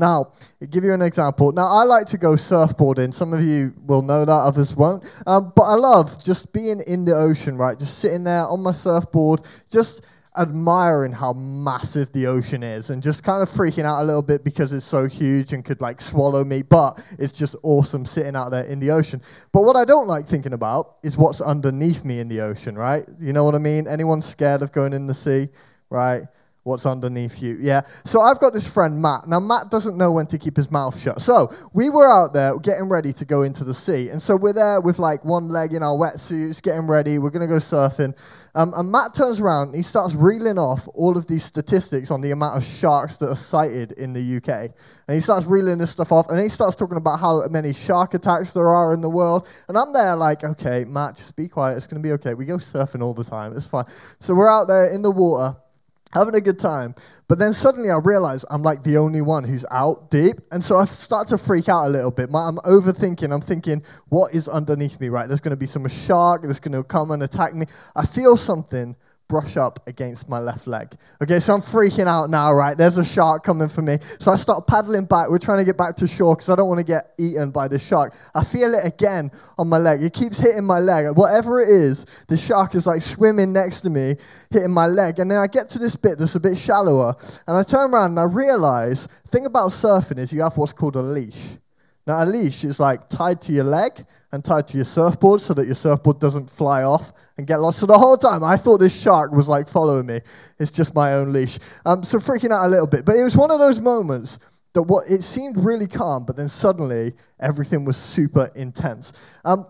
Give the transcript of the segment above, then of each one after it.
Now, I'll give you an example. Now, I like to go surfboarding. Some of you will know that, others won't. Um, but I love just being in the ocean, right? Just sitting there on my surfboard, just admiring how massive the ocean is and just kind of freaking out a little bit because it's so huge and could like swallow me but it's just awesome sitting out there in the ocean but what i don't like thinking about is what's underneath me in the ocean right you know what i mean anyone scared of going in the sea right what's underneath you. Yeah. So I've got this friend, Matt. Now, Matt doesn't know when to keep his mouth shut. So we were out there getting ready to go into the sea. And so we're there with like one leg in our wetsuits, getting ready. We're going to go surfing. Um, and Matt turns around and he starts reeling off all of these statistics on the amount of sharks that are sighted in the UK. And he starts reeling this stuff off and he starts talking about how many shark attacks there are in the world. And I'm there like, okay, Matt, just be quiet. It's going to be okay. We go surfing all the time. It's fine. So we're out there in the water having a good time. But then suddenly I realize I'm like the only one who's out deep. And so I start to freak out a little bit. I'm overthinking. I'm thinking, what is underneath me, right? There's going to be some shark that's going to come and attack me. I feel something brush up against my left leg. Okay, so I'm freaking out now, right? There's a shark coming for me. So I start paddling back. We're trying to get back to shore because I don't want to get eaten by the shark. I feel it again on my leg. It keeps hitting my leg. Whatever it is, the shark is like swimming next to me, hitting my leg. And then I get to this bit that's a bit shallower. And I turn around and I realize, thing about surfing is you have what's called a leash. Now, a leash is like tied to your leg and tied to your surfboard so that your surfboard doesn't fly off and get lost. So the whole time, I thought this shark was like following me. It's just my own leash. Um, so freaking out a little bit. But it was one of those moments that what it seemed really calm, but then suddenly everything was super intense. Um,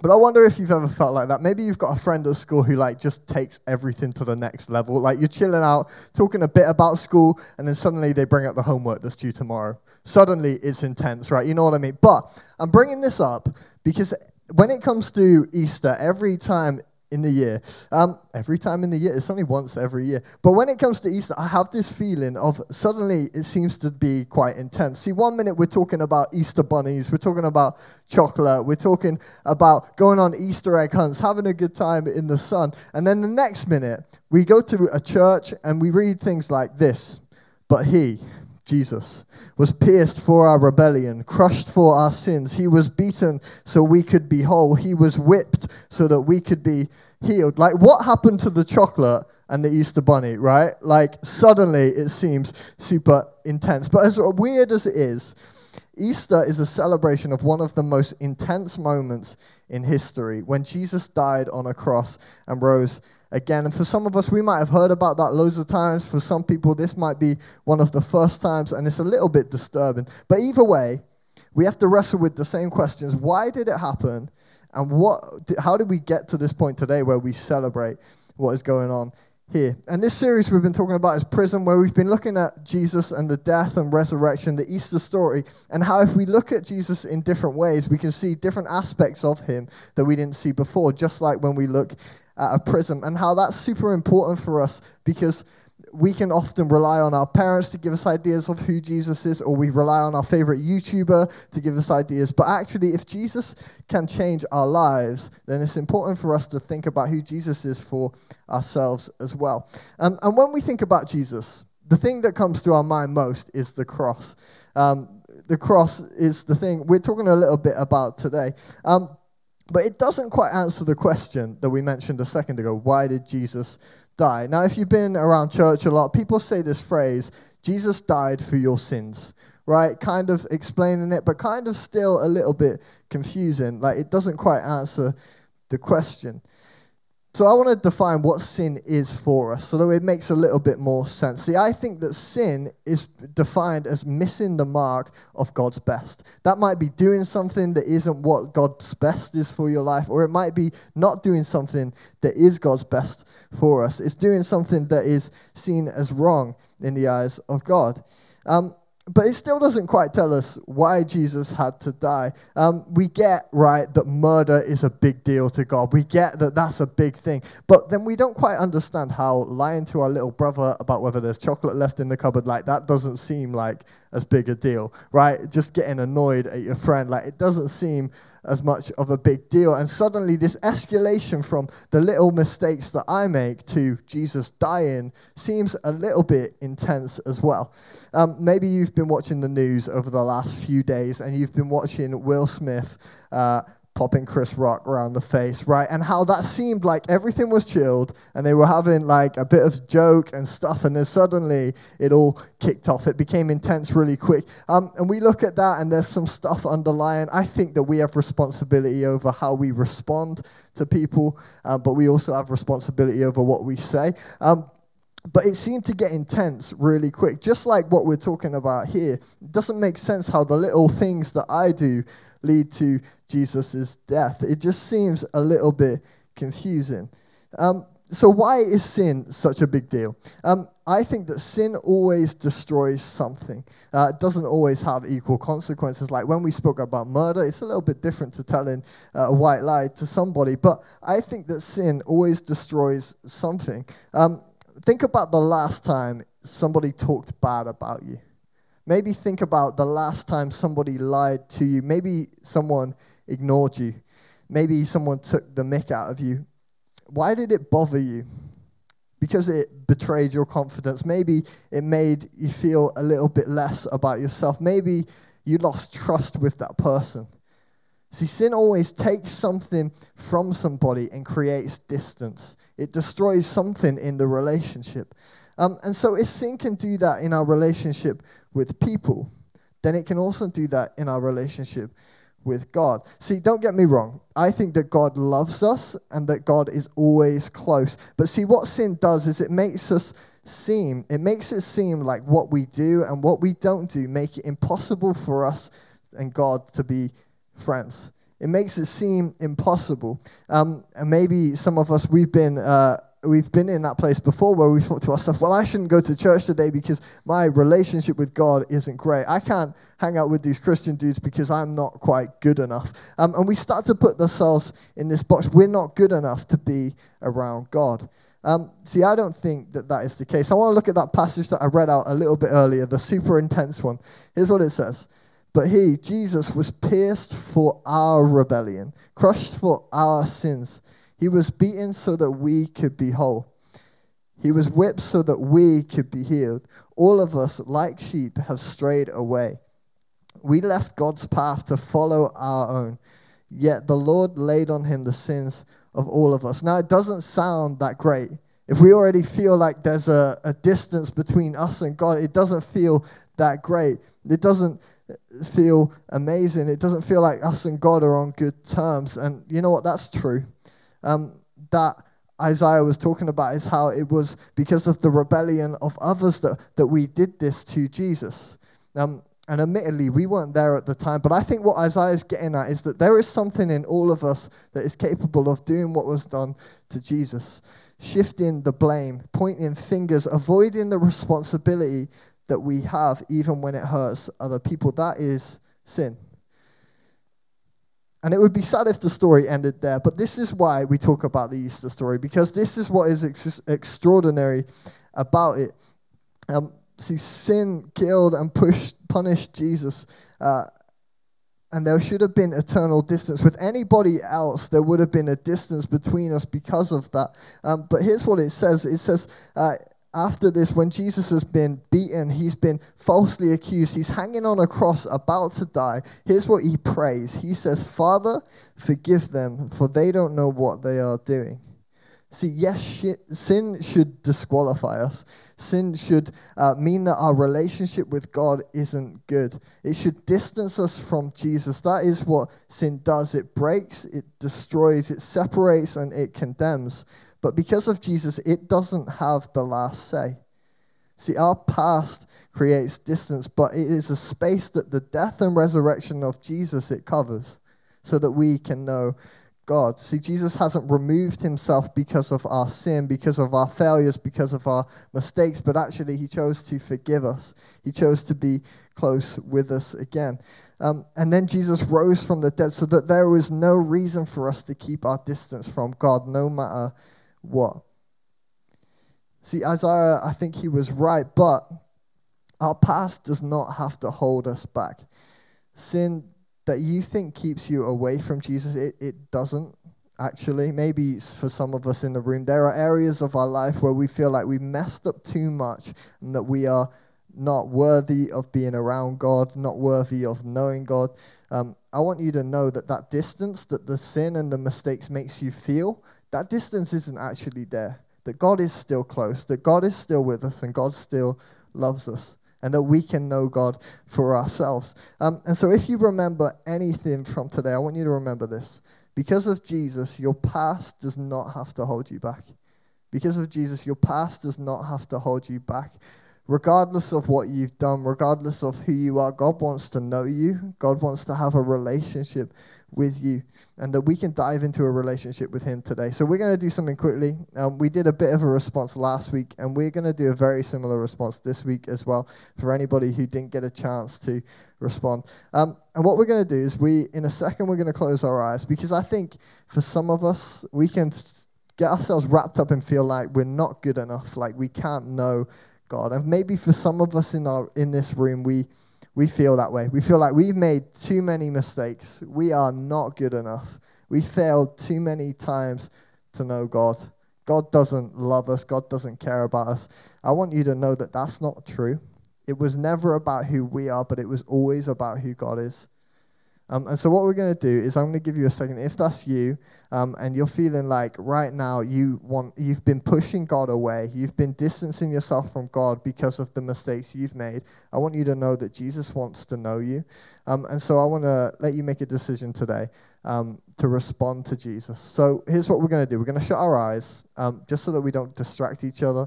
but I wonder if you've ever felt like that. Maybe you've got a friend at school who like just takes everything to the next level. Like you're chilling out, talking a bit about school, and then suddenly they bring up the homework that's due tomorrow. Suddenly it's intense, right? You know what I mean? But I'm bringing this up because when it comes to Easter, every time in the year. Um, every time in the year, it's only once every year. But when it comes to Easter, I have this feeling of suddenly it seems to be quite intense. See, one minute we're talking about Easter bunnies, we're talking about chocolate, we're talking about going on Easter egg hunts, having a good time in the sun. And then the next minute, we go to a church and we read things like this But he, Jesus, was pierced for our rebellion, crushed for our sins. He was beaten so we could be whole. He was whipped so that we could be healed. Like, what happened to the chocolate and the Easter bunny, right? Like, suddenly it seems super intense. But as weird as it is, Easter is a celebration of one of the most intense moments in history when Jesus died on a cross and rose again. And for some of us, we might have heard about that loads of times. For some people, this might be one of the first times, and it's a little bit disturbing. But either way, we have to wrestle with the same questions why did it happen? And what, how did we get to this point today where we celebrate what is going on here. And this series we've been talking about is Prism, where we've been looking at Jesus and the death and resurrection, the Easter story, and how if we look at Jesus in different ways, we can see different aspects of him that we didn't see before, just like when we look at a prism, and how that's super important for us because we can often rely on our parents to give us ideas of who Jesus is, or we rely on our favorite YouTuber to give us ideas. But actually, if Jesus can change our lives, then it's important for us to think about who Jesus is for ourselves as well. Um, and when we think about Jesus, the thing that comes to our mind most is the cross. Um, the cross is the thing we're talking a little bit about today. Um, but it doesn't quite answer the question that we mentioned a second ago why did Jesus die? Now, if you've been around church a lot, people say this phrase Jesus died for your sins, right? Kind of explaining it, but kind of still a little bit confusing. Like it doesn't quite answer the question. So I want to define what sin is for us so that it makes a little bit more sense. See, I think that sin is defined as missing the mark of God's best. That might be doing something that isn't what God's best is for your life, or it might be not doing something that is God's best for us. It's doing something that is seen as wrong in the eyes of God. Um, but it still doesn't quite tell us why Jesus had to die. Um, we get, right, that murder is a big deal to God. We get that that's a big thing. But then we don't quite understand how lying to our little brother about whether there's chocolate left in the cupboard, like, that doesn't seem like as big a deal, right? Just getting annoyed at your friend, like it doesn't seem as much of a big deal. And suddenly, this escalation from the little mistakes that I make to Jesus dying seems a little bit intense as well. Um, maybe you've been watching the news over the last few days and you've been watching Will Smith. Uh, popping Chris Rock around the face, right? And how that seemed like everything was chilled and they were having like a bit of joke and stuff, and then suddenly it all kicked off. It became intense really quick. Um, and we look at that and there's some stuff underlying. I think that we have responsibility over how we respond to people, uh, but we also have responsibility over what we say. Um, but it seemed to get intense really quick, just like what we're talking about here. It doesn't make sense how the little things that I do lead to Jesus' death. It just seems a little bit confusing. Um, so, why is sin such a big deal? Um, I think that sin always destroys something. Uh, it doesn't always have equal consequences. Like when we spoke about murder, it's a little bit different to telling uh, a white lie to somebody. But I think that sin always destroys something. Um, think about the last time somebody talked bad about you. Maybe think about the last time somebody lied to you. Maybe someone ignored you. Maybe someone took the mick out of you. Why did it bother you? Because it betrayed your confidence. Maybe it made you feel a little bit less about yourself. Maybe you lost trust with that person. See, sin always takes something from somebody and creates distance. It destroys something in the relationship. Um, and so, if sin can do that in our relationship with people, then it can also do that in our relationship with God. See, don't get me wrong. I think that God loves us and that God is always close. But see, what sin does is it makes us seem, it makes it seem like what we do and what we don't do make it impossible for us and God to be friends. It makes it seem impossible. Um, and maybe some of us, we've been. Uh, we've been in that place before where we thought to ourselves, well, I shouldn't go to church today because my relationship with God isn't great. I can't hang out with these Christian dudes because I'm not quite good enough. Um, and we start to put ourselves in this box. We're not good enough to be around God. Um, see, I don't think that that is the case. I want to look at that passage that I read out a little bit earlier, the super intense one. Here's what it says. But he, Jesus, was pierced for our rebellion, crushed for our sins. He was beaten so that we could be whole. He was whipped so that we could be healed. All of us, like sheep, have strayed away. We left God's path to follow our own. Yet the Lord laid on him the sins of all of us. Now, it doesn't sound that great. If we already feel like there's a, a distance between us and God, it doesn't feel that great. It doesn't feel amazing. It doesn't feel like us and God are on good terms. And you know what? That's true um, that Isaiah was talking about is how it was because of the rebellion of others that, that we did this to Jesus. Um, and admittedly, we weren't there at the time, but I think what Isaiah is getting at is that there is something in all of us that is capable of doing what was done to Jesus, shifting the blame, pointing fingers, avoiding the responsibility that we have, even when it hurts other people. That is sin. And it would be sad if the story ended there, but this is why we talk about the Easter story, because this is what is ex- extraordinary about it. Um, see, sin killed and pushed, punished Jesus, uh, and there should have been eternal distance. With anybody else, there would have been a distance between us because of that. Um, but here's what it says it says, uh, after this, when Jesus has been beaten, he's been falsely accused, he's hanging on a cross about to die. Here's what he prays He says, Father, forgive them, for they don't know what they are doing. See, yes, sin should disqualify us. Sin should uh, mean that our relationship with God isn't good. It should distance us from Jesus. That is what sin does. It breaks, it destroys, it separates, and it condemns. But because of Jesus, it doesn't have the last say. See, our past creates distance, but it is a space that the death and resurrection of Jesus it covers so that we can know God. See, Jesus hasn't removed himself because of our sin, because of our failures, because of our mistakes, but actually he chose to forgive us. He chose to be close with us again. Um, and then Jesus rose from the dead so that there was no reason for us to keep our distance from God, no matter what? See, Isaiah, I think he was right, but Our past does not have to hold us back. Sin that you think keeps you away from Jesus, it, it doesn't actually. Maybe for some of us in the room, there are areas of our life where we feel like we've messed up too much and that we are not worthy of being around God, not worthy of knowing God. Um, I want you to know that that distance that the sin and the mistakes makes you feel, that distance isn't actually there. That God is still close, that God is still with us, and God still loves us, and that we can know God for ourselves. Um, and so, if you remember anything from today, I want you to remember this. Because of Jesus, your past does not have to hold you back. Because of Jesus, your past does not have to hold you back regardless of what you've done, regardless of who you are, God wants to know you. God wants to have a relationship with you, and that we can dive into a relationship with Him today. So, we're going to do something quickly. Um, we did a bit of a response last week, and we're going to do a very similar response this week as well for anybody who didn't get a chance to respond. Um, and what we're going to do is, we, in a second, we're going to close our eyes because I think for some of us, we can get ourselves wrapped up and feel like we're not good enough, like we can't know God. And maybe for some of us in our in this room, we we feel that way. We feel like we've made too many mistakes. We are not good enough. We failed too many times to know God. God doesn't love us. God doesn't care about us. I want you to know that that's not true. It was never about who we are, but it was always about who God is. Um, and so what we're going to do is I'm going to give you a second. If that's you, um, and you're feeling like right now you want, you've been pushing God away, you've been distancing yourself from God because of the mistakes you've made. I want you to know that Jesus wants to know you, um, and so I want to let you make a decision today um, to respond to Jesus. So here's what we're going to do: we're going to shut our eyes, um, just so that we don't distract each other.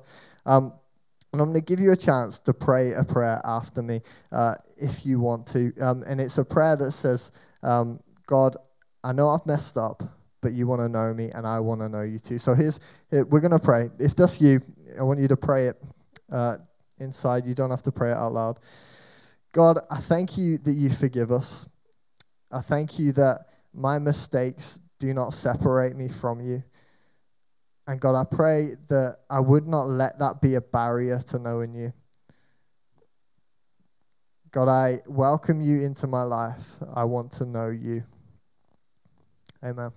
And I'm going to give you a chance to pray a prayer after me uh, if you want to. Um, and it's a prayer that says, um, God, I know I've messed up, but you want to know me and I want to know you too. So here's, here, we're going to pray. If that's you, I want you to pray it uh, inside. You don't have to pray it out loud. God, I thank you that you forgive us. I thank you that my mistakes do not separate me from you. And God, I pray that I would not let that be a barrier to knowing you. God, I welcome you into my life. I want to know you. Amen.